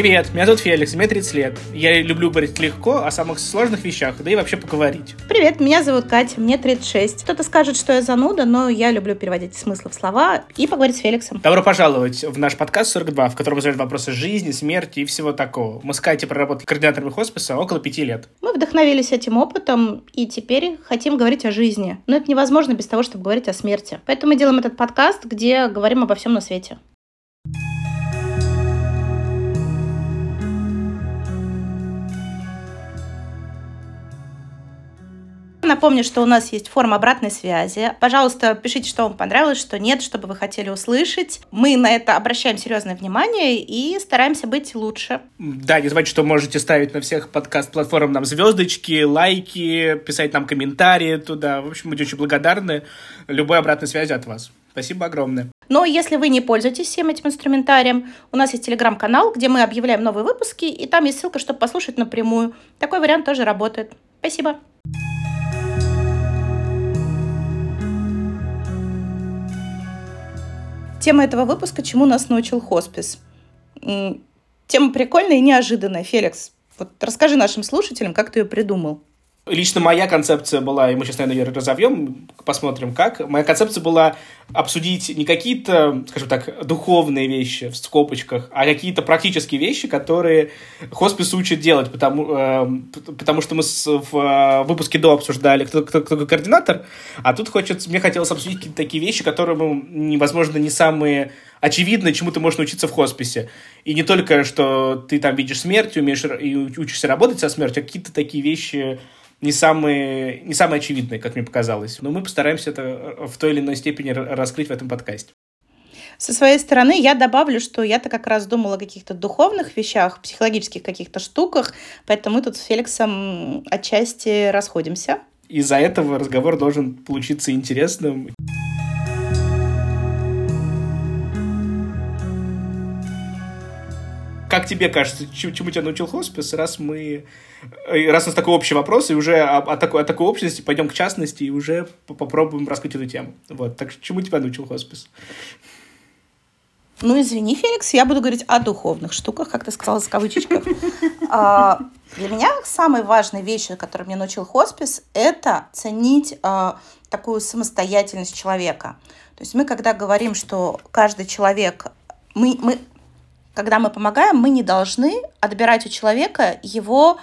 Привет, меня зовут Феликс, мне 30 лет. Я люблю говорить легко о самых сложных вещах, да и вообще поговорить. Привет, меня зовут Катя, мне 36. Кто-то скажет, что я зануда, но я люблю переводить смыслы в слова и поговорить с Феликсом. Добро пожаловать в наш подкаст 42, в котором задают вопросы жизни, смерти и всего такого. Мы с Катей проработали координаторами хосписа около пяти лет. Мы вдохновились этим опытом и теперь хотим говорить о жизни. Но это невозможно без того, чтобы говорить о смерти. Поэтому мы делаем этот подкаст, где говорим обо всем на свете. Напомню, что у нас есть форма обратной связи. Пожалуйста, пишите, что вам понравилось, что нет, что бы вы хотели услышать. Мы на это обращаем серьезное внимание и стараемся быть лучше. Да, не забывайте, что можете ставить на всех подкаст-платформах нам звездочки, лайки, писать нам комментарии туда. В общем, будем очень благодарны любой обратной связи от вас. Спасибо огромное. Но если вы не пользуетесь всем этим инструментарием, у нас есть телеграм-канал, где мы объявляем новые выпуски, и там есть ссылка, чтобы послушать напрямую. Такой вариант тоже работает. Спасибо. Тема этого выпуска «Чему нас научил хоспис?» Тема прикольная и неожиданная. Феликс, вот расскажи нашим слушателям, как ты ее придумал. Лично моя концепция была, и мы сейчас, наверное, ее разовьем, посмотрим как. Моя концепция была обсудить не какие-то, скажем так, духовные вещи в скобочках, а какие-то практические вещи, которые хоспис учит делать, потому, э, потому что мы с, в э, выпуске до обсуждали, кто, кто, кто координатор, а тут хочется, мне хотелось обсудить какие-то такие вещи, которые, ну, невозможно, не самые очевидно, чему ты можешь научиться в хосписе. И не только, что ты там видишь смерть, умеешь и учишься работать со смертью, а какие-то такие вещи, не самые, не самые очевидные, как мне показалось. Но мы постараемся это в той или иной степени раскрыть в этом подкасте. Со своей стороны я добавлю, что я-то как раз думала о каких-то духовных вещах, психологических каких-то штуках, поэтому мы тут с Феликсом отчасти расходимся. Из-за этого разговор должен получиться интересным. Как тебе кажется, чему тебя научил хоспис, раз мы... Э, раз у нас такой общий вопрос, и уже от такой, от такой общности пойдем к частности и уже попробуем раскрыть эту тему. Вот. Так чему тебя научил хоспис? Ну, извини, Феликс, я буду говорить о духовных штуках, как ты сказала, с кавычечках. А, для меня самой важной вещью, которую мне научил хоспис, это ценить а, такую самостоятельность человека. То есть мы, когда говорим, что каждый человек мы, мы когда мы помогаем, мы не должны отбирать у человека его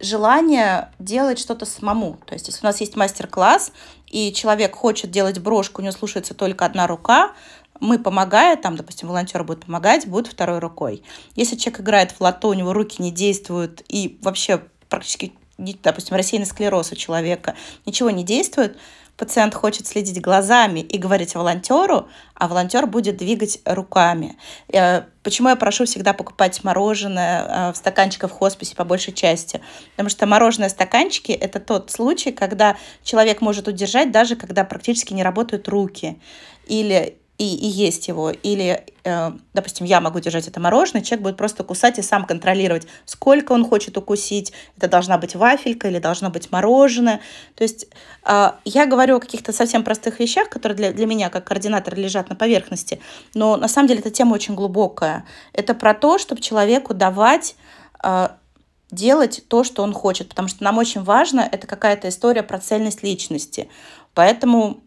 желание делать что-то самому. То есть, если у нас есть мастер-класс, и человек хочет делать брошку, у него слушается только одна рука, мы помогая, там, допустим, волонтер будет помогать, будет второй рукой. Если человек играет в лото, у него руки не действуют, и вообще практически, допустим, рассеянный склероз у человека, ничего не действует, пациент хочет следить глазами и говорить волонтеру, а волонтер будет двигать руками. Э, почему я прошу всегда покупать мороженое э, в стаканчиках в хосписе по большей части? Потому что мороженое в стаканчике – это тот случай, когда человек может удержать, даже когда практически не работают руки. Или и, и есть его. Или, э, допустим, я могу держать это мороженое, человек будет просто кусать и сам контролировать, сколько он хочет укусить. Это должна быть вафелька или должно быть мороженое. То есть э, я говорю о каких-то совсем простых вещах, которые для, для меня как координатор лежат на поверхности. Но на самом деле эта тема очень глубокая. Это про то, чтобы человеку давать э, делать то, что он хочет, потому что нам очень важно, это какая-то история про цельность личности. Поэтому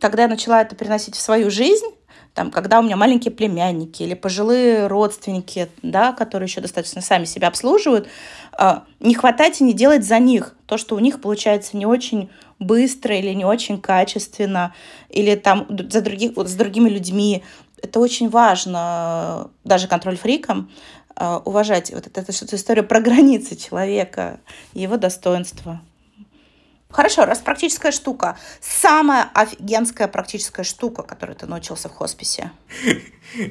когда я начала это переносить в свою жизнь, там, когда у меня маленькие племянники или пожилые родственники, да, которые еще достаточно сами себя обслуживают, а, не хватать и не делать за них то, что у них получается не очень быстро или не очень качественно, или там за других, вот, с другими людьми. Это очень важно, даже контроль-фрикам, а, уважать вот эту, эту историю про границы человека, его достоинства. Хорошо, раз практическая штука. Самая офигенская практическая штука, которой ты научился в хосписе.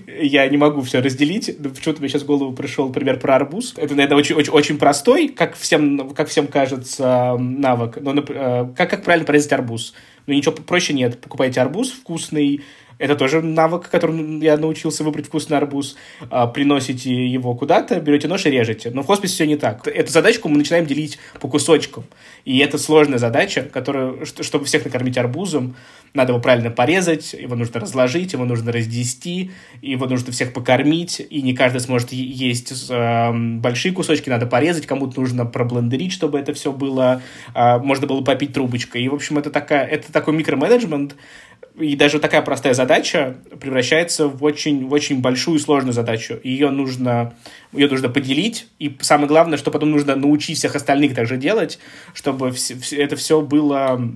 Я не могу все разделить. Почему-то мне сейчас в голову пришел пример про арбуз. Это, наверное, очень, очень, очень простой, как всем, как всем кажется, навык. Но э, как, как правильно порезать арбуз? Ну, ничего проще нет. Покупайте арбуз вкусный, Это тоже навык, которым я научился выбрать вкусный арбуз. А, приносите его куда-то, берете нож и режете. Но в хосписе все не так. Эту задачку мы начинаем делить по кусочкам. И это сложная задача, которую, чтобы всех накормить арбузом, надо его правильно порезать, его нужно разложить, его нужно разнести, его нужно всех покормить, и не каждый сможет есть э, большие кусочки, надо порезать, кому-то нужно проблендерить, чтобы это все было, э, можно было попить трубочкой. И, в общем, это, такая, это такой микроменеджмент, и даже такая простая задача превращается в очень, в очень большую и сложную задачу. Ее нужно, ее нужно поделить, и самое главное, что потом нужно научить всех остальных также делать, чтобы это все было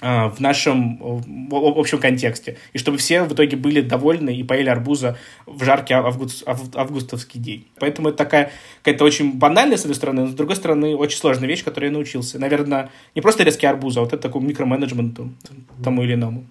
а, в нашем в общем контексте. И чтобы все в итоге были довольны и поели арбуза в жаркий август, августовский день. Поэтому это такая какая-то очень банальная, с одной стороны, но с другой стороны, очень сложная вещь, которой я научился. Наверное, не просто резкий арбуз, а вот это такому микроменеджменту тому или иному.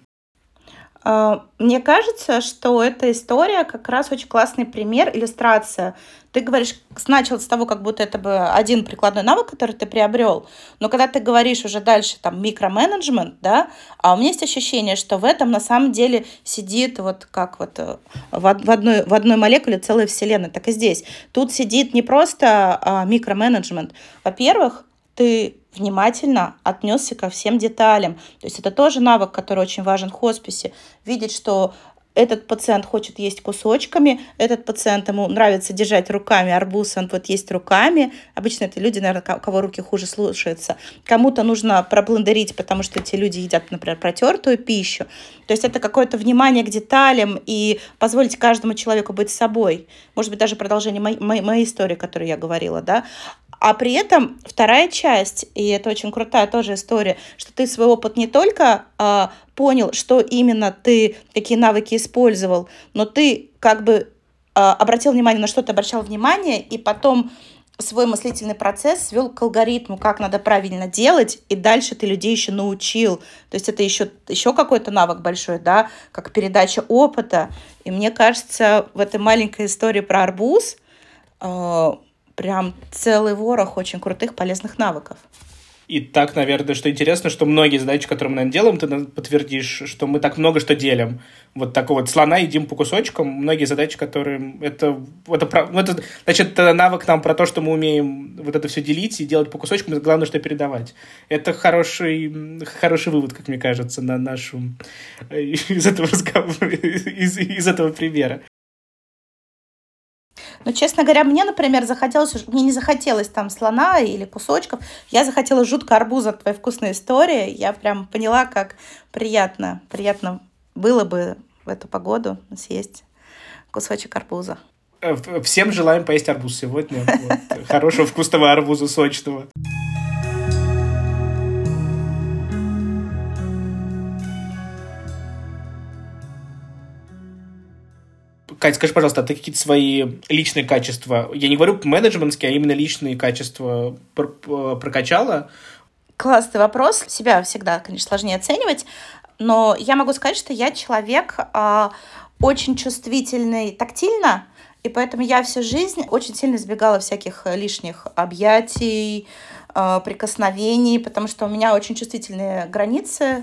А, мне кажется, что эта история как раз очень классный пример, иллюстрация. Ты говоришь, начал с того, как будто это бы один прикладной навык, который ты приобрел, но когда ты говоришь уже дальше там микроменеджмент, да, а у меня есть ощущение, что в этом на самом деле сидит вот как вот э, в одной, в одной молекуле целая вселенная, так и здесь. Тут сидит не просто а, микроменеджмент. Во-первых, ты внимательно отнесся ко всем деталям. То есть это тоже навык, который очень важен в хосписе. Видеть, что этот пациент хочет есть кусочками, этот пациент, ему нравится держать руками арбуз, он вот есть руками. Обычно это люди, наверное, у кого руки хуже слушаются. Кому-то нужно проблендерить, потому что эти люди едят, например, протертую пищу. То есть это какое-то внимание к деталям и позволить каждому человеку быть собой. Может быть, даже продолжение моей, моей, моей истории, которую я говорила, да. А при этом вторая часть, и это очень крутая тоже история, что ты свой опыт не только э, понял, что именно ты, какие навыки использовал, но ты как бы э, обратил внимание на что ты обращал внимание, и потом свой мыслительный процесс свел к алгоритму, как надо правильно делать, и дальше ты людей еще научил. То есть это еще, еще какой-то навык большой, да, как передача опыта. И мне кажется, в этой маленькой истории про арбуз э, прям целый ворох очень крутых полезных навыков. И так, наверное, что интересно, что многие задачи, которые мы наверное, делаем, ты подтвердишь, что мы так много что делим. Вот такого вот слона едим по кусочкам. Многие задачи, которые... Это, это, ну, это, значит, это навык нам про то, что мы умеем вот это все делить и делать по кусочкам, главное, что передавать. Это хороший, хороший вывод, как мне кажется, на нашу... из этого разговора, из, из этого примера. Но, честно говоря, мне, например, захотелось, мне не захотелось там слона или кусочков, я захотела жутко арбуза от твоей вкусной истории. Я прям поняла, как приятно, приятно было бы в эту погоду съесть кусочек арбуза. Э, всем желаем поесть арбуз сегодня. Хорошего вкусного арбуза сочного. Кать, скажи, пожалуйста, а ты какие-то свои личные качества, я не говорю менеджментские, а именно личные качества прокачала? Классный вопрос. Себя всегда, конечно, сложнее оценивать, но я могу сказать, что я человек э, очень чувствительный тактильно, и поэтому я всю жизнь очень сильно избегала всяких лишних объятий, э, прикосновений, потому что у меня очень чувствительные границы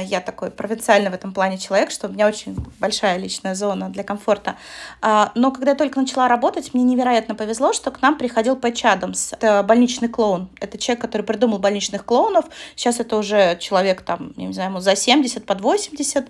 я такой провинциальный в этом плане человек, что у меня очень большая личная зона для комфорта. А, но когда я только начала работать, мне невероятно повезло, что к нам приходил Пэтч Адамс. Это больничный клоун. Это человек, который придумал больничных клоунов. Сейчас это уже человек там, я не знаю, ему за 70, под 80.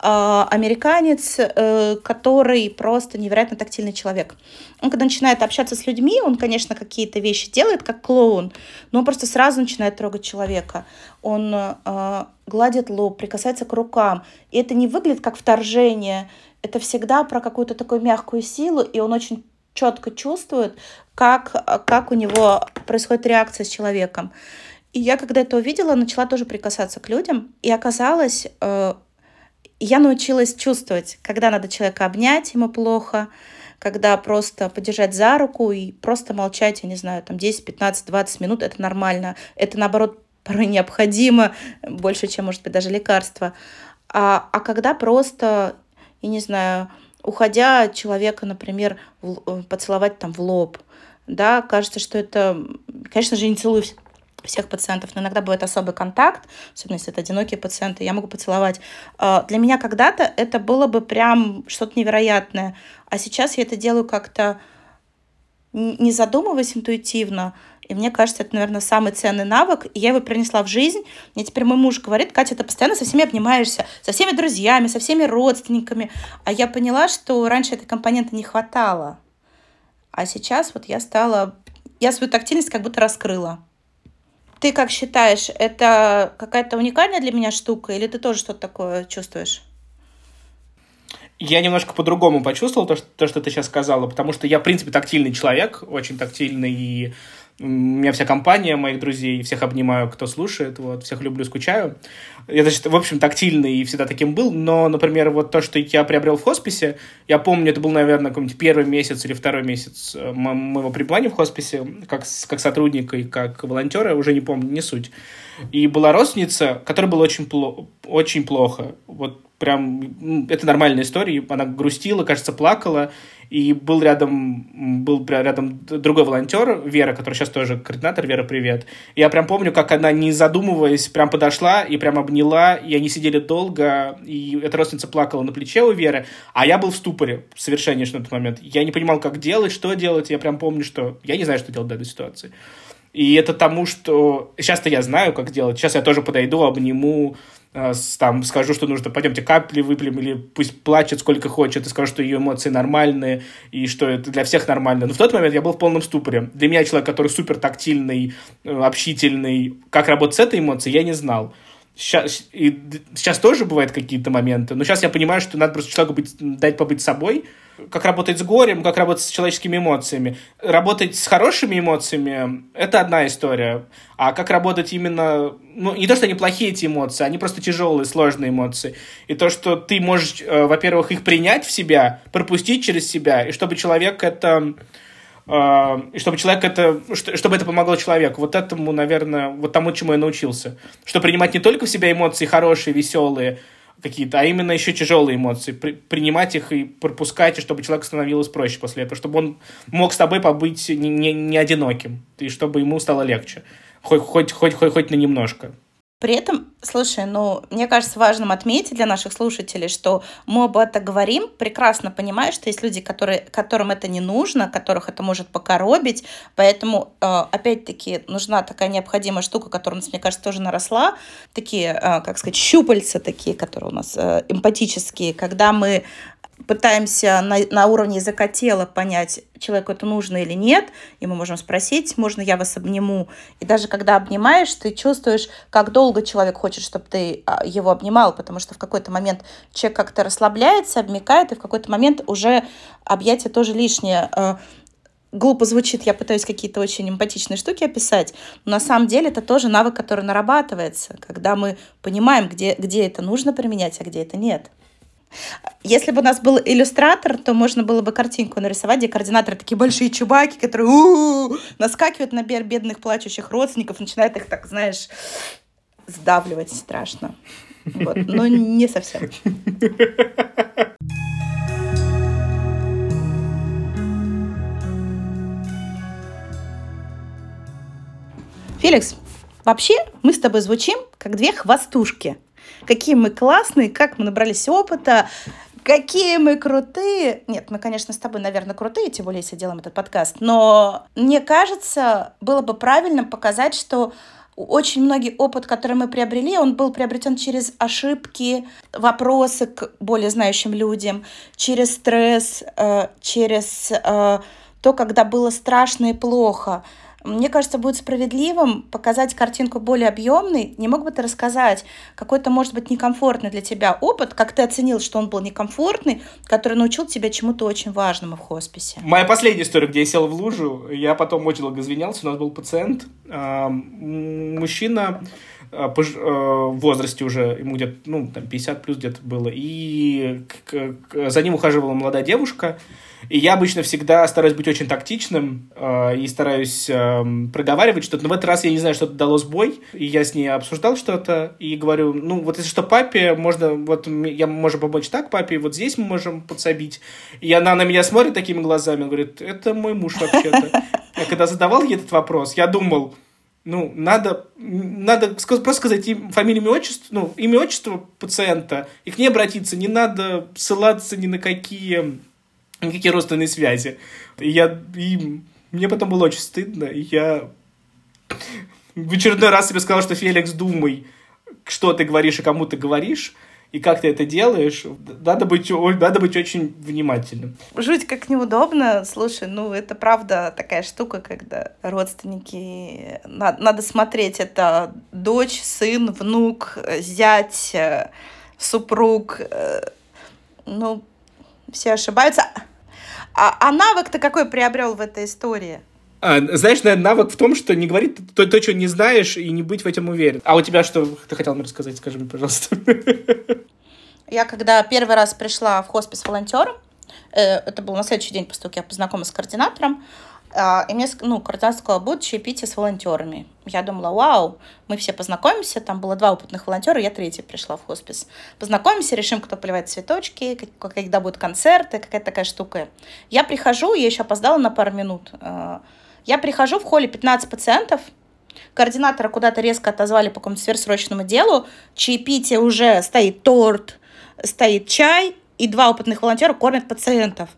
А, американец, э, который просто невероятно тактильный человек. Он когда начинает общаться с людьми, он, конечно, какие-то вещи делает, как клоун, но он просто сразу начинает трогать человека. Он э, гладит лоб, прикасается к рукам. И это не выглядит как вторжение. Это всегда про какую-то такую мягкую силу, и он очень четко чувствует, как, как у него происходит реакция с человеком. И я, когда это увидела, начала тоже прикасаться к людям. И оказалось, э, я научилась чувствовать, когда надо человека обнять, ему плохо, когда просто подержать за руку и просто молчать, я не знаю, там 10, 15, 20 минут, это нормально. Это, наоборот, порой необходимо, больше, чем, может быть, даже лекарство. А, а когда просто, я не знаю, уходя человека, например, в, поцеловать там в лоб, да, кажется, что это, конечно же, не целую всех пациентов, но иногда бывает особый контакт, особенно если это одинокие пациенты, я могу поцеловать. А, для меня когда-то это было бы прям что-то невероятное, а сейчас я это делаю как-то не задумываясь интуитивно, и мне кажется, это, наверное, самый ценный навык. И я его принесла в жизнь. Мне теперь мой муж говорит, Катя, ты постоянно со всеми обнимаешься, со всеми друзьями, со всеми родственниками. А я поняла, что раньше этой компоненты не хватало. А сейчас вот я стала... Я свою тактильность как будто раскрыла. Ты как считаешь, это какая-то уникальная для меня штука, или ты тоже что-то такое чувствуешь? Я немножко по-другому почувствовал то что, то, что ты сейчас сказала, потому что я, в принципе, тактильный человек, очень тактильный, и у меня вся компания моих друзей, всех обнимаю, кто слушает, вот, всех люблю, скучаю. Я, значит, в общем, тактильный и всегда таким был, но, например, вот то, что я приобрел в хосписе, я помню, это был, наверное, какой-нибудь первый месяц или второй месяц э, моего пребывания в хосписе, как, как сотрудника и как волонтера, уже не помню, не суть. И была родственница, которая была очень, пло очень плохо. Вот прям, это нормальная история. Она грустила, кажется, плакала и был рядом, был рядом другой волонтер, Вера, который сейчас тоже координатор, Вера, привет. Я прям помню, как она, не задумываясь, прям подошла и прям обняла, и они сидели долго, и эта родственница плакала на плече у Веры, а я был в ступоре совершеннейшем на тот момент. Я не понимал, как делать, что делать, я прям помню, что я не знаю, что делать в этой ситуации. И это тому, что сейчас-то я знаю, как делать. Сейчас я тоже подойду, обниму, Э, там скажу, что нужно, пойдемте капли выпьем, или пусть плачет сколько хочет, и скажу, что ее эмоции нормальные, и что это для всех нормально. Но в тот момент я был в полном ступоре. Для меня человек, который супер тактильный, э, общительный, как работать с этой эмоцией, я не знал. Сейчас, и сейчас тоже бывают какие-то моменты, но сейчас я понимаю, что надо просто человеку быть, дать побыть собой, как работать с горем, как работать с человеческими эмоциями. Работать с хорошими эмоциями – это одна история. А как работать именно... Ну, не то, что они плохие, эти эмоции, они просто тяжелые, сложные эмоции. И то, что ты можешь, э, во-первых, их принять в себя, пропустить через себя, и чтобы человек это... Э, и чтобы человек это... Чтобы это помогло человеку. Вот этому, наверное, вот тому, чему я научился. Что принимать не только в себя эмоции хорошие, веселые, какие-то, а именно еще тяжелые эмоции, при, принимать их и пропускать, и чтобы человеку становилось проще после этого, чтобы он мог с тобой побыть не, не, не одиноким, и чтобы ему стало легче, хоть, хоть, хоть, хоть, хоть на немножко. При этом, слушай, ну, мне кажется важным отметить для наших слушателей, что мы об этом говорим, прекрасно понимая, что есть люди, которые, которым это не нужно, которых это может покоробить, поэтому, э, опять-таки, нужна такая необходимая штука, которая у нас, мне кажется, тоже наросла, такие, э, как сказать, щупальца такие, которые у нас э, эмпатические, когда мы пытаемся на, на уровне языка тела понять, человеку это нужно или нет, и мы можем спросить, можно я вас обниму. И даже когда обнимаешь, ты чувствуешь, как долго человек хочет, чтобы ты а, его обнимал, потому что в какой-то момент человек как-то расслабляется, обмекает, и в какой-то момент уже объятие тоже лишнее а, глупо звучит, я пытаюсь какие-то очень эмпатичные штуки описать, но на самом деле это тоже навык, который нарабатывается, когда мы понимаем, где, где это нужно применять, а где это нет. Если бы у нас был иллюстратор, то можно было бы картинку нарисовать, где координаторы такие большие чубаки, которые у-у-у, наскакивают на бедных плачущих родственников, начинают их так, знаешь, сдавливать страшно. Вот. Но не совсем. Феликс, вообще мы с тобой звучим как две хвостушки – какие мы классные, как мы набрались опыта, какие мы крутые. Нет, мы, конечно, с тобой, наверное, крутые, тем более, если делаем этот подкаст. Но мне кажется, было бы правильно показать, что очень многие опыт, который мы приобрели, он был приобретен через ошибки, вопросы к более знающим людям, через стресс, э, через э, то, когда было страшно и плохо. Мне кажется, будет справедливым показать картинку более объемной. Не мог бы ты рассказать какой-то, может быть, некомфортный для тебя опыт, как ты оценил, что он был некомфортный, который научил тебя чему-то очень важному в хосписе? Моя последняя история, где я сел в лужу, я потом очень долго извинялся, у нас был пациент, мужчина, а, э, в возрасте уже, ему где-то, ну, там, 50 плюс где-то было, и за ним ухаживала молодая девушка, и я обычно всегда стараюсь быть очень тактичным э, и стараюсь э, проговаривать что-то. Но в этот раз я не знаю, что-то дало сбой. И я с ней обсуждал что-то. И говорю, ну, вот если что, папе можно, вот я можем помочь так папе, вот здесь мы можем подсобить. И она на меня смотрит такими глазами, говорит, это мой муж вообще-то. Я когда задавал ей этот вопрос, я думал, ну, надо, надо просто сказать им фамилию, имя, отчество, ну, имя, отчество пациента, и к ней обратиться, не надо ссылаться ни на какие, никакие родственные связи. И я, и мне потом было очень стыдно, и я в очередной раз себе сказал, что Феликс, думай, что ты говоришь и кому ты говоришь, и как ты это делаешь, надо быть, надо быть очень внимательным. Жуть как неудобно. Слушай, ну это правда такая штука, когда родственники... Надо, надо смотреть, это дочь, сын, внук, зять, супруг. Э, ну, все ошибаются. А, а навык-то какой приобрел в этой истории? А, знаешь, наверное, навык в том, что не говорить то, то, что не знаешь, и не быть в этом уверен. А у тебя что ты хотел мне рассказать? Скажи мне, пожалуйста. Я когда первый раз пришла в хоспис волонтером, э, это был на следующий день, после того, как я познакомилась с координатором, а, и мне, ну, координатор сказала, будет чаепитие с волонтерами. Я думала, вау, мы все познакомимся, там было два опытных волонтера, я третья пришла в хоспис. Познакомимся, решим, кто поливает цветочки, когда будут концерты, какая-то такая штука. Я прихожу, я еще опоздала на пару минут, а, я прихожу, в холле 15 пациентов, координатора куда-то резко отозвали по какому-то сверхсрочному делу, чаепитие уже стоит торт, стоит чай, и два опытных волонтера кормят пациентов.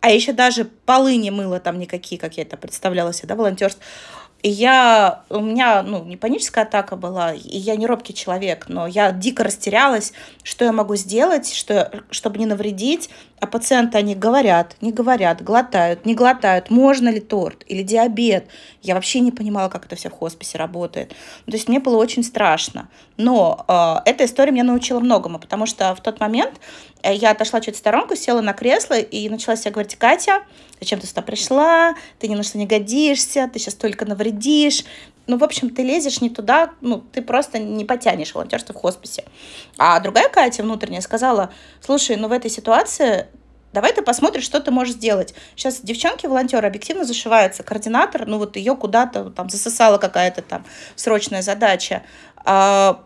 А еще даже полы не мыло там никакие, как я это представляла себе, да, волонтерство. И я, у меня, ну, не паническая атака была, и я не робкий человек, но я дико растерялась, что я могу сделать, что, чтобы не навредить, а пациенты, они говорят, не говорят, глотают, не глотают, можно ли торт или диабет. Я вообще не понимала, как это все в хосписе работает. То есть мне было очень страшно. Но э, эта история меня научила многому, потому что в тот момент э, я отошла чуть в сторонку, села на кресло и начала себе говорить, Катя, зачем ты сюда пришла, ты ни на что не годишься, ты сейчас только навредишь, ну, в общем, ты лезешь не туда, ну, ты просто не потянешь волонтерство в хосписе. А другая Катя внутренняя сказала, слушай, ну в этой ситуации давай ты посмотришь, что ты можешь сделать. Сейчас девчонки-волонтеры объективно зашиваются. Координатор, ну вот ее куда-то там засосала какая-то там срочная задача. А,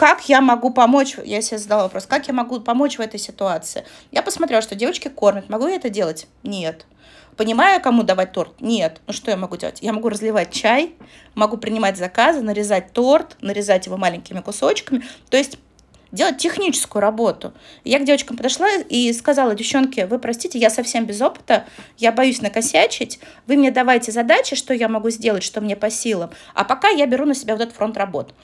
как я могу помочь, я себе задала вопрос, как я могу помочь в этой ситуации? Я посмотрела, что девочки кормят. Могу я это делать? Нет. Понимаю, кому давать торт? Нет. Ну что я могу делать? Я могу разливать чай, могу принимать заказы, нарезать торт, нарезать его маленькими кусочками. То есть делать техническую работу. Я к девочкам подошла и сказала, девчонки, вы простите, я совсем без опыта, я боюсь накосячить, вы мне давайте задачи, что я могу сделать, что мне по силам, а пока я беру на себя вот этот фронт работ.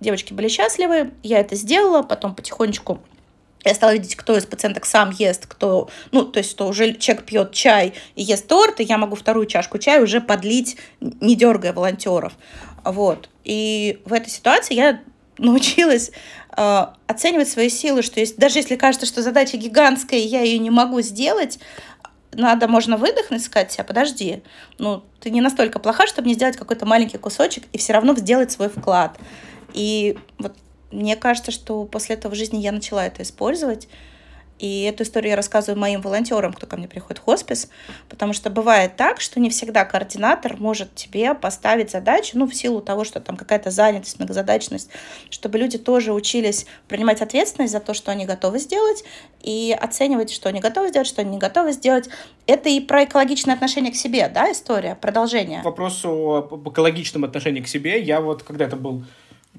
Девочки были счастливы, я это сделала, потом потихонечку я стала видеть, кто из пациенток сам ест, кто, ну, то есть, что уже человек пьет чай и ест торт, и я могу вторую чашку чая уже подлить, не дергая волонтеров. Вот. И в этой ситуации я научилась э, оценивать свои силы, что есть, даже если кажется, что задача гигантская, и я ее не могу сделать, надо, можно выдохнуть, сказать себе, подожди, ну, ты не настолько плоха, чтобы не сделать какой-то маленький кусочек и все равно сделать свой вклад. И вот мне кажется, что после этого в жизни я начала это использовать. И эту историю я рассказываю моим волонтерам, кто ко мне приходит в хоспис, потому что бывает так, что не всегда координатор может тебе поставить задачу, ну, в силу того, что там какая-то занятость, многозадачность, чтобы люди тоже учились принимать ответственность за то, что они готовы сделать, и оценивать, что они готовы сделать, что они не готовы сделать. Это и про экологичное отношение к себе, да, история, продолжение. К вопросу об экологичном отношении к себе, я вот, когда это был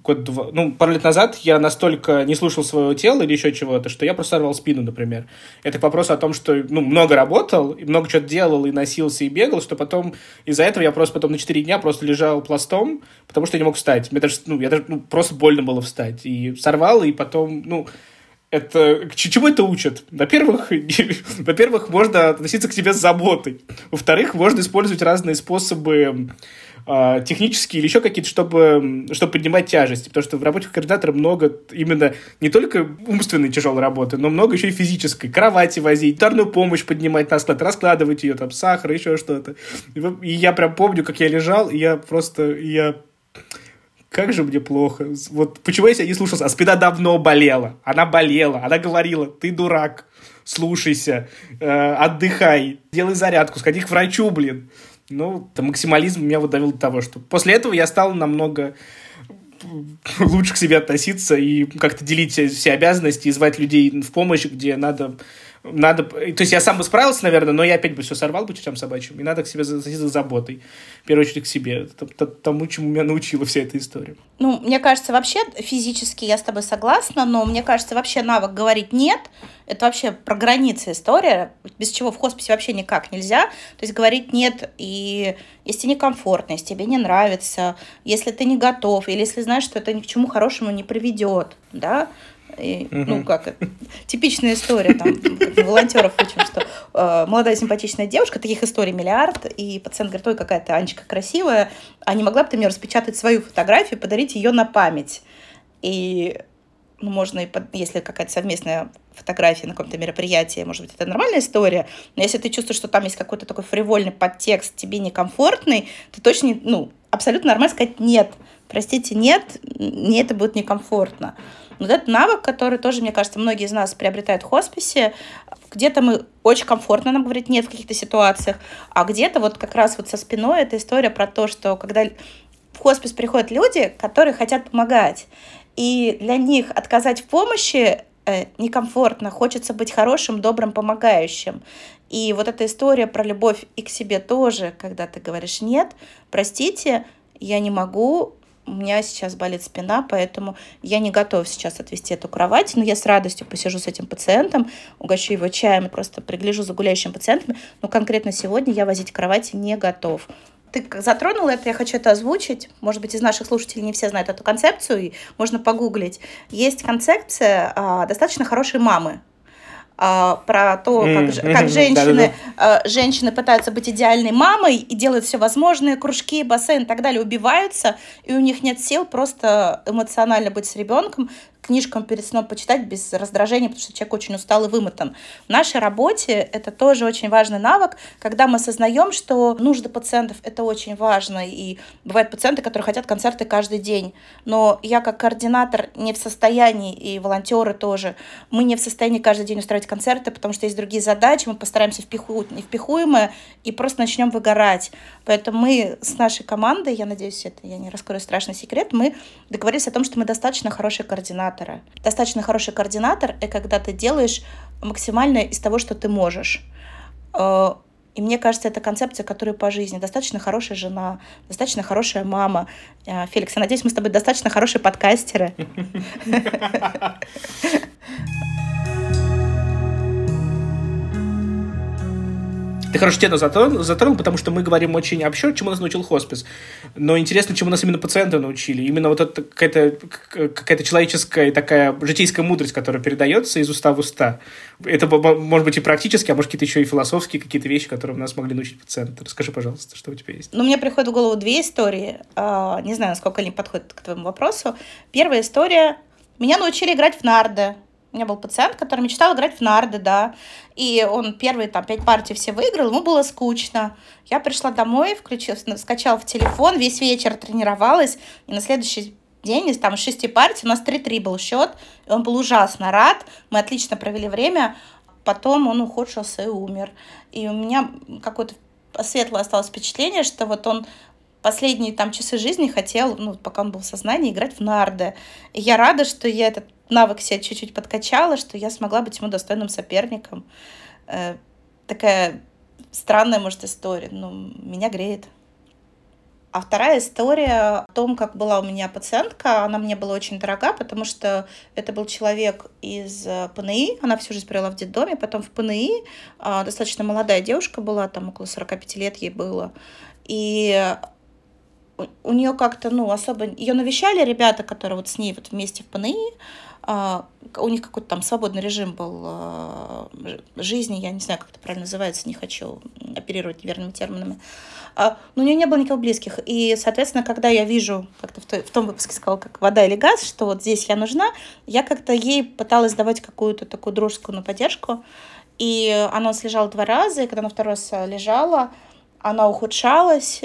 год два, ну, пару лет назад я настолько не слушал своего тела или еще чего-то, что я просто сорвал спину, например. Это к вопросу о том, что, ну, много работал, и много чего делал, и носился, и бегал, что потом из-за этого я просто потом на 4 дня просто лежал пластом, потому что я не мог встать. Мне даже, ну, я даже, ну, просто больно было встать. И сорвал, и потом, ну, это к чему это учат? Во-первых, во-первых, можно относиться к себе с заботой. Во-вторых, можно использовать разные способы э, технические или еще какие-то, чтобы, чтобы поднимать тяжести. Потому что в работе координатора много именно не только умственной тяжелой работы, но много еще и физической. Кровати возить, гитарную помощь поднимать на склад, раскладывать ее, там, сахар, еще что-то. И я прям помню, как я лежал, и я просто, я как же мне плохо. Вот почему я себя не слушался? А спина давно болела. Она болела. Она говорила, ты дурак, слушайся, э, отдыхай, делай зарядку, сходи к врачу, блин. Ну, это максимализм меня вот довел до того, что после этого я стал намного лучше к себе относиться и как-то делить все обязанности и звать людей в помощь, где надо надо... То есть я сам бы справился, наверное, но я опять бы все сорвал бы чертям собачьим. И надо к себе относиться с заботой. В первую очередь к себе. Тому, чему меня научила вся эта история. Ну, мне кажется, вообще физически я с тобой согласна, но мне кажется, вообще навык говорить «нет» — это вообще про границы история, без чего в хосписе вообще никак нельзя. То есть говорить «нет» и если тебе некомфортно, если тебе не нравится, если ты не готов, или если знаешь, что это ни к чему хорошему не приведет, да, и, угу. Ну, как это, типичная история, там, волонтеров учим, что э, молодая симпатичная девушка, таких историй миллиард, и пациент говорит, ой, какая то Анечка красивая, а не могла бы ты мне распечатать свою фотографию, подарить ее на память? И ну, можно, и под, если какая-то совместная фотография на каком-то мероприятии, может быть, это нормальная история, но если ты чувствуешь, что там есть какой-то такой фривольный подтекст, тебе некомфортный, ты точно, ну, абсолютно нормально сказать «нет», простите, нет, мне это будет некомфортно. Вот этот навык, который тоже, мне кажется, многие из нас приобретают в хосписе, где-то мы очень комфортно нам говорить нет в каких-то ситуациях, а где-то вот как раз вот со спиной эта история про то, что когда в хоспис приходят люди, которые хотят помогать, и для них отказать в помощи э, некомфортно, хочется быть хорошим, добрым, помогающим. И вот эта история про любовь и к себе тоже, когда ты говоришь «нет, простите, я не могу, у меня сейчас болит спина, поэтому я не готова сейчас отвести эту кровать, но я с радостью посижу с этим пациентом, угощу его чаем, просто пригляжу за гуляющими пациентами, но конкретно сегодня я возить кровати не готов. Ты затронул это, я хочу это озвучить. Может быть, из наших слушателей не все знают эту концепцию, и можно погуглить. Есть концепция а, достаточно хорошей мамы про то, как, mm-hmm. как женщины, а, женщины пытаются быть идеальной мамой и делают все возможное, кружки, бассейн и так далее, убиваются, и у них нет сил просто эмоционально быть с ребенком, книжкам перед сном почитать без раздражения, потому что человек очень устал и вымотан. В нашей работе это тоже очень важный навык, когда мы осознаем, что нужды пациентов — это очень важно, и бывают пациенты, которые хотят концерты каждый день, но я как координатор не в состоянии, и волонтеры тоже, мы не в состоянии каждый день устраивать концерты, потому что есть другие задачи, мы постараемся впихнуть невпихуемое и просто начнем выгорать. Поэтому мы с нашей командой, я надеюсь, это я не раскрою страшный секрет, мы договорились о том, что мы достаточно хорошие координаторы координатора. Достаточно хороший координатор — это когда ты делаешь максимальное из того, что ты можешь. Э, и мне кажется, это концепция, которая по жизни. Достаточно хорошая жена, достаточно хорошая мама. Э, Феликс, я надеюсь, мы с тобой достаточно хорошие подкастеры. Ты хорошо тему затронул, затронул, потому что мы говорим очень общо, чему нас научил хоспис. Но интересно, чему нас именно пациенты научили. Именно вот это какая-то какая человеческая такая житейская мудрость, которая передается из уста в уста. Это может быть и практически, а может какие-то еще и философские какие-то вещи, которые нас могли научить пациенты. Расскажи, пожалуйста, что у тебя есть. Ну, мне приходит в голову две истории. А, не знаю, насколько они подходят к твоему вопросу. Первая история. Меня научили играть в нарды. У меня был пациент, который мечтал играть в нарды, да. И он первые там пять партий все выиграл, ему было скучно. Я пришла домой, включила, скачала в телефон, весь вечер тренировалась. И на следующий день из там шести партий у нас 3-3 был счет. И он был ужасно рад. Мы отлично провели время. Потом он ухудшился и умер. И у меня какое-то светлое осталось впечатление, что вот он последние там часы жизни хотел, ну, пока он был в сознании, играть в нарды. И я рада, что я этот навык себя чуть-чуть подкачала, что я смогла быть ему достойным соперником. Э, такая странная, может, история, но меня греет. А вторая история о том, как была у меня пациентка, она мне была очень дорога, потому что это был человек из э, ПНИ, она всю жизнь провела в детдоме, потом в ПНИ, а, достаточно молодая девушка была, там около 45 лет ей было, и у нее как-то, ну, особо... Ее навещали ребята, которые вот с ней вот вместе в ПНИ, у них какой-то там свободный режим был а, жизни, я не знаю, как это правильно называется, не хочу оперировать неверными терминами. А, но у нее не было никого близких. И, соответственно, когда я вижу, как ты в, том выпуске сказала, как вода или газ, что вот здесь я нужна, я как-то ей пыталась давать какую-то такую дружескую ну, поддержку. И она слежала два раза, и когда она второй раз лежала, она ухудшалась,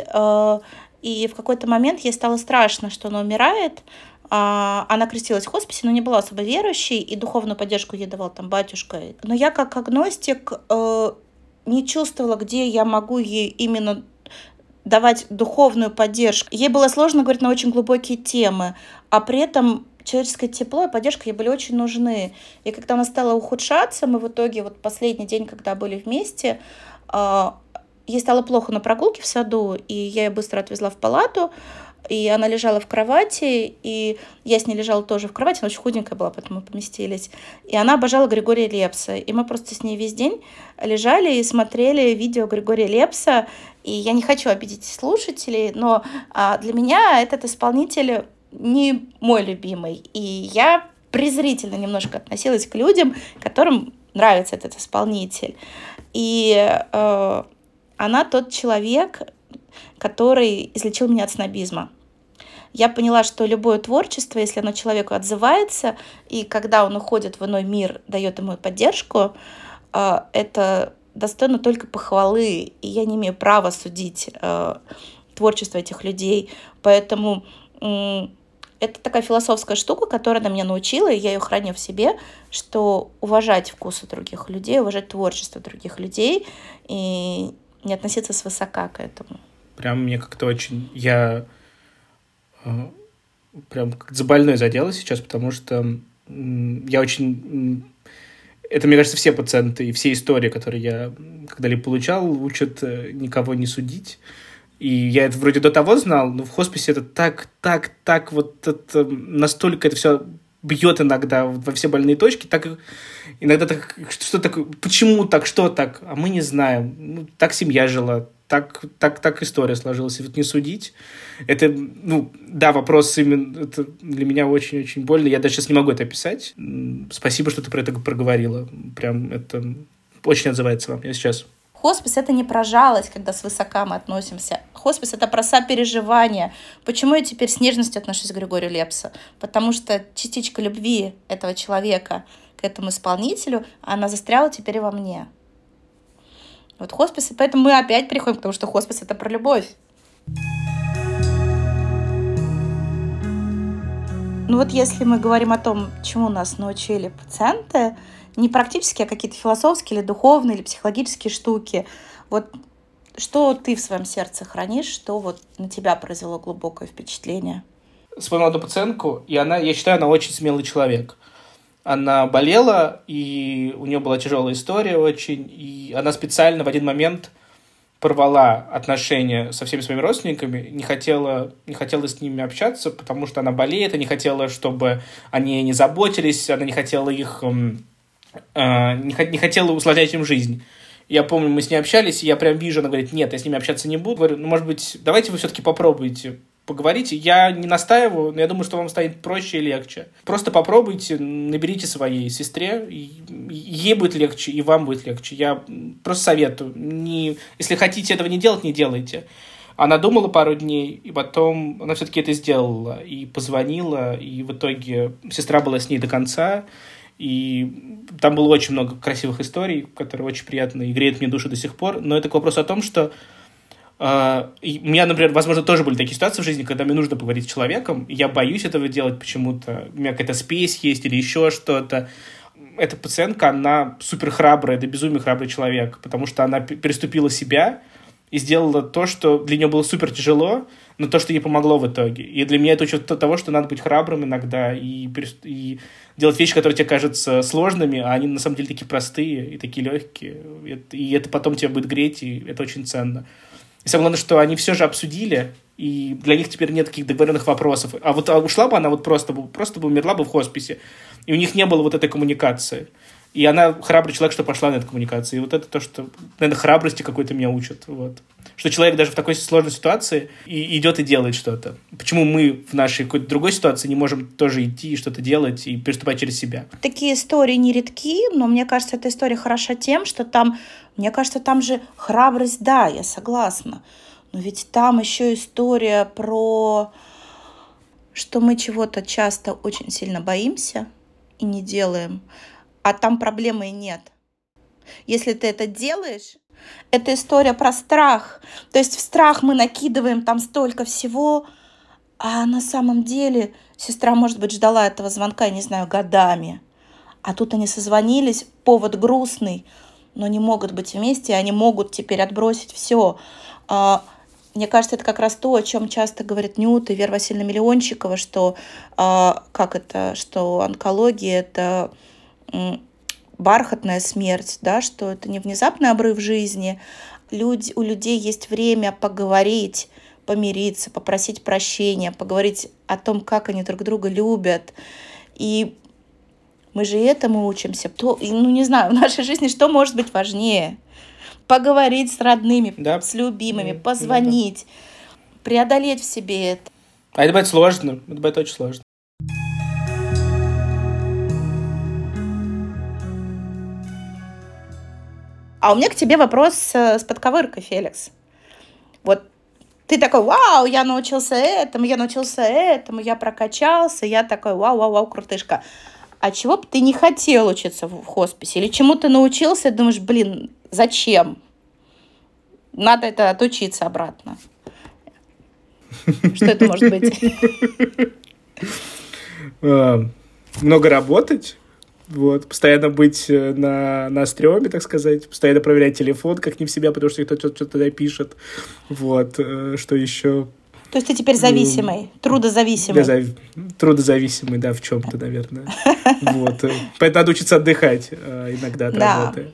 и в какой-то момент ей стало страшно, что она умирает, а, она крестилась в хосписе, но не была особо верующей, и духовную поддержку ей давал там батюшка. Но я как агностик э, не чувствовала, где я могу ей именно давать духовную поддержку. Ей было сложно говорить на очень глубокие темы, а при этом человеческое тепло и поддержка ей были очень нужны. И когда она стала ухудшаться, мы в итоге, вот последний день, когда были вместе, а, ей стало плохо на прогулке в саду, и я ее быстро отвезла в палату, и она лежала в кровати, и я с ней лежала тоже в кровати, она очень худенькая была, поэтому мы поместились. И она обожала Григория Лепса. И мы просто с ней весь день лежали и смотрели видео Григория Лепса. И я не хочу обидеть слушателей, но а, для меня этот исполнитель не мой любимый. И я презрительно немножко относилась к людям, которым нравится этот исполнитель. И э, она тот человек, который излечил меня от снобизма. Я поняла, что любое творчество, если оно человеку отзывается, и когда он уходит в иной мир, дает ему поддержку, э, это достойно только похвалы, и я не имею права судить э, творчество этих людей. Поэтому это такая философская штука, которая она меня научила, и я ее храню в себе, что уважать вкусы других людей, уважать творчество других людей и не относиться свысока к этому. Прям мне как-то очень... Я э, прям как за больной задела сейчас, потому что я очень... Это, мне кажется, все пациенты и все истории, которые я когда-либо получал, учат э, никого не судить. И я это вроде до того знал, но в хосписе это так, так, так, вот это, настолько это все бьет иногда во все больные точки, так иногда так, что такое, почему так, что так, а мы не знаем. Ну, так семья жила, так, так, так история сложилась. И вот не судить, это, ну, да, вопрос именно, это для меня очень-очень больно. Я даже сейчас не могу это описать. Спасибо, что ты про это проговорила. Прям это очень отзывается вам. Я сейчас Хоспис — это не про жалость, когда свысока мы относимся. Хоспис — это про сопереживание. Почему я теперь с нежностью отношусь к Григорию Лепсу? Потому что частичка любви этого человека к этому исполнителю, она застряла теперь во мне. Вот хоспис, и поэтому мы опять приходим, потому что хоспис — это про любовь. Ну вот если мы говорим о том, чему нас научили пациенты, не практически, а какие-то философские или духовные, или психологические штуки. Вот что ты в своем сердце хранишь, что вот на тебя произвело глубокое впечатление? Вспомнил одну пациентку, и она, я считаю, она очень смелый человек. Она болела, и у нее была тяжелая история очень, и она специально в один момент порвала отношения со всеми своими родственниками, не хотела, не хотела с ними общаться, потому что она болеет, и не хотела, чтобы они не заботились, она не хотела их э, не, не хотела усложнять им жизнь. Я помню, мы с ней общались, и я прям вижу, она говорит, нет, я с ними общаться не буду. Говорю, ну, может быть, давайте вы все-таки попробуете поговорите. Я не настаиваю, но я думаю, что вам станет проще и легче. Просто попробуйте, наберите своей сестре, ей будет легче, и вам будет легче. Я просто советую. Не, если хотите этого не делать, не делайте. Она думала пару дней, и потом она все-таки это сделала. И позвонила, и в итоге сестра была с ней до конца. И там было очень много красивых историй, которые очень приятны и греют мне душу до сих пор. Но это к вопросу о том, что У меня, например, возможно, тоже были такие ситуации в жизни, когда мне нужно поговорить с человеком, я боюсь этого делать почему-то. У меня какая-то спесь есть или еще что-то. Эта пациентка, она супер храбрая, да безумно храбрый человек, потому что она переступила себя и сделала то, что для нее было супер тяжело, но то, что ей помогло в итоге. И для меня это учет того, что надо быть храбрым иногда и, и делать вещи, которые тебе кажутся сложными, а они на самом деле такие простые и такие легкие. И это потом тебя будет греть, и это очень ценно. И самое главное, что они все же обсудили, и для них теперь нет таких договоренных вопросов. А вот а ушла бы она вот просто просто бы умерла бы в хосписе, и у них не было вот этой коммуникации. И она храбрый человек, что пошла на эту коммуникацию. И вот это то, что, наверное, храбрости какой-то меня учат. Вот. Что человек даже в такой сложной ситуации и идет и делает что-то. Почему мы в нашей какой-то другой ситуации не можем тоже идти и что-то делать и переступать через себя? Такие истории не редки, но мне кажется, эта история хороша тем, что там, мне кажется, там же храбрость, да, я согласна. Но ведь там еще история про что мы чего-то часто очень сильно боимся и не делаем а там проблемы нет. Если ты это делаешь, это история про страх. То есть в страх мы накидываем там столько всего, а на самом деле сестра, может быть, ждала этого звонка, я не знаю, годами. А тут они созвонились, повод грустный, но не могут быть вместе, они могут теперь отбросить все. А, мне кажется, это как раз то, о чем часто говорит Нют и Вера Васильевна Миллиончикова, что э, как это, что онкология это бархатная смерть, да, что это не внезапный обрыв жизни. Люди, у людей есть время поговорить, помириться, попросить прощения, поговорить о том, как они друг друга любят. И мы же этому учимся. То, ну, не знаю, в нашей жизни что может быть важнее? поговорить с родными, да. с любимыми, позвонить, да. преодолеть в себе это. А это будет сложно, это будет очень сложно. А у меня к тебе вопрос э, с подковыркой, Феликс. Вот ты такой, вау, я научился этому, я научился этому, я прокачался, я такой, вау, вау, вау, крутышка. А чего бы ты не хотел учиться в хосписе? Или чему ты научился и думаешь, блин, Зачем? Надо это отучиться обратно. Что это может быть? А, много работать, вот, постоянно быть э, на, на стреме, так сказать, постоянно проверять телефон, как не в себя, потому что кто-то что-то пишет. Вот, э, что еще? То есть ты теперь зависимый, трудозависимый. Да, трудозависимый, да, в чем-то, наверное. Вот. Э, поэтому надо учиться отдыхать иногда от работы.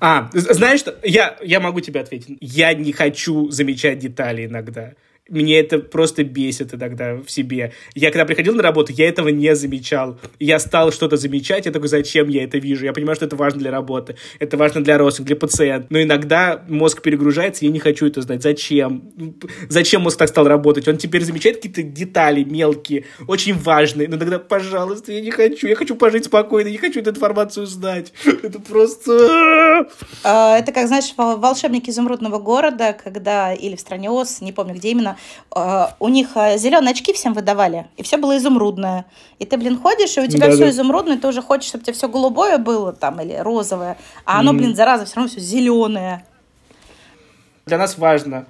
А, знаешь что? Я, я могу тебе ответить. Я не хочу замечать детали иногда мне это просто бесит иногда в себе. Я когда приходил на работу, я этого не замечал. Я стал что-то замечать, я такой, зачем я это вижу? Я понимаю, что это важно для работы, это важно для роста, для пациента. Но иногда мозг перегружается, я не хочу это знать. Зачем? Зачем мозг так стал работать? Он теперь замечает какие-то детали мелкие, очень важные. Но тогда, пожалуйста, я не хочу. Я хочу пожить спокойно, не хочу эту информацию знать. Это просто... А, это как, знаешь, волшебники изумрудного города, когда, или в стране Оз, не помню, где именно, у них э, зеленые очки всем выдавали, и все было изумрудное. И ты, блин, ходишь, и у тебя да, все да. изумрудное, ты уже хочешь, чтобы у тебя все голубое было там или розовое, а оно, mm. блин, зараза, все равно все зеленое. Для нас важно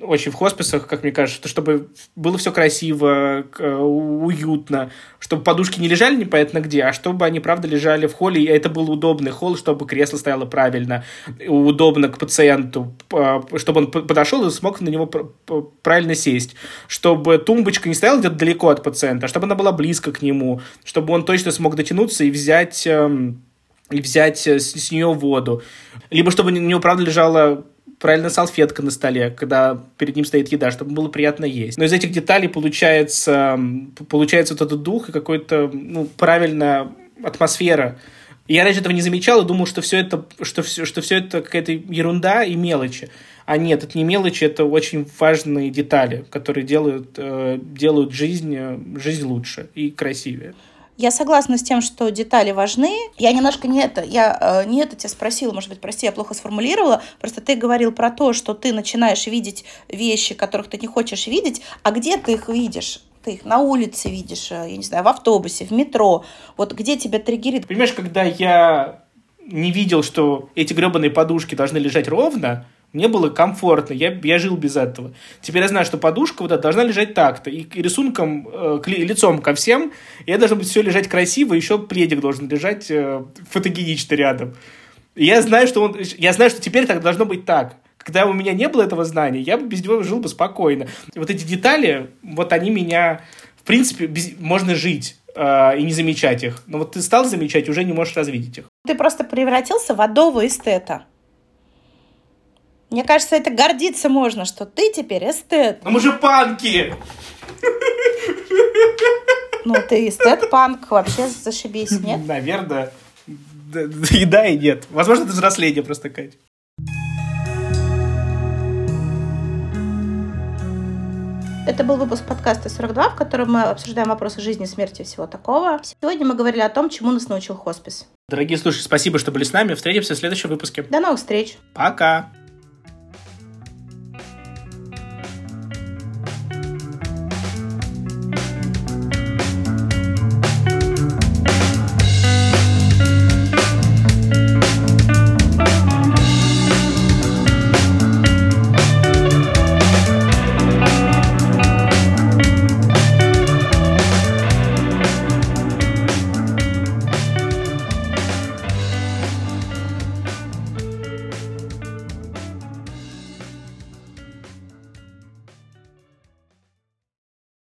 очень в хосписах, как мне кажется, чтобы было все красиво, уютно, чтобы подушки не лежали непонятно где, а чтобы они, правда, лежали в холле, и это был удобный холл, чтобы кресло стояло правильно, удобно к пациенту, чтобы он подошел и смог на него правильно сесть, чтобы тумбочка не стояла где-то далеко от пациента, а чтобы она была близко к нему, чтобы он точно смог дотянуться и взять эм, и взять с, с нее воду. Либо чтобы у него, правда, лежала правильно салфетка на столе, когда перед ним стоит еда, чтобы было приятно есть. Но из этих деталей получается, получается вот этот дух и какой-то, ну, правильная атмосфера. Я раньше этого не замечал и думал, что все это, что все, что все это какая-то ерунда и мелочи. А нет, это не мелочи, это очень важные детали, которые делают, э, делают жизнь, э, жизнь лучше и красивее. Я согласна с тем, что детали важны. Я немножко не это, я э, не это тебя спросила, может быть, прости, я плохо сформулировала. Просто ты говорил про то, что ты начинаешь видеть вещи, которых ты не хочешь видеть, а где ты их видишь? Ты их на улице видишь, э, я не знаю, в автобусе, в метро. Вот где тебя триггерит? Понимаешь, когда я не видел, что эти гребаные подушки должны лежать ровно, мне было комфортно, я, я жил без этого. Теперь я знаю, что подушка вот эта должна лежать так-то. И, и рисунком, э, к, лицом ко всем, и это должно быть все лежать красиво, еще пледик должен лежать э, фотогенично рядом. И я знаю, что он, я знаю, что теперь так должно быть так. Когда у меня не было этого знания, я бы без него жил бы спокойно. Вот эти детали, вот они меня, в принципе, без, можно жить э, и не замечать их. Но вот ты стал замечать, уже не можешь развидеть их. Ты просто превратился в адового эстета. Мне кажется, это гордиться можно, что ты теперь эстет. А мы же панки! Ну, ты эстет, панк, вообще зашибись, нет? Наверное. И да, и нет. Возможно, это взросление просто, Кать. Это был выпуск подкаста 42, в котором мы обсуждаем вопросы жизни, смерти и всего такого. Сегодня мы говорили о том, чему нас научил хоспис. Дорогие слушатели, спасибо, что были с нами. Встретимся в следующем выпуске. До новых встреч. Пока.